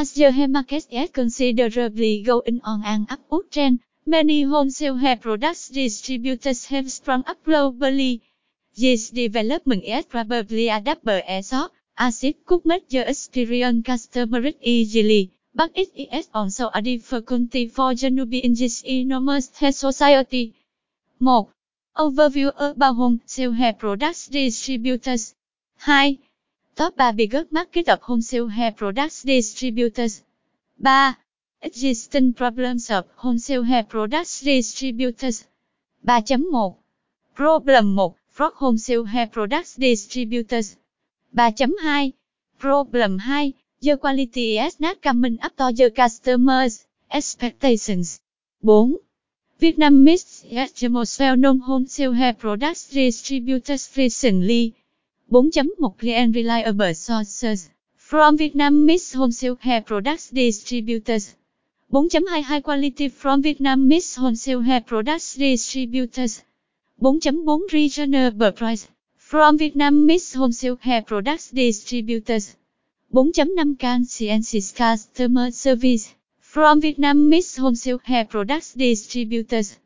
As the hair market is considerably going on an upward trend, many wholesale hair products distributors have sprung up globally. This development is probably a double-edged sword, as it could make your experience customer easily, but it is also a difficulty for the newbie in this enormous hair society. 1. Overview about wholesale hair products distributors. 2. Top 3 biggest market of wholesale hair products distributors. 3. Existing problems of wholesale hair products distributors. 3.1 Problem 1 for wholesale hair products distributors. 3.2 Problem 2 The quality is not coming up to the customers' expectations. 4. Vietnam Mist is the most well-known wholesale hair products distributors recently. 4.1 Clean reliable sources, from Vietnam Miss wholesale hair products distributors. 4.2 High quality, from Vietnam Miss wholesale hair products distributors. 4.4 Regional price, from Vietnam Miss wholesale hair products distributors. 4.5 Conscientious customer service, from Vietnam Miss wholesale hair products distributors.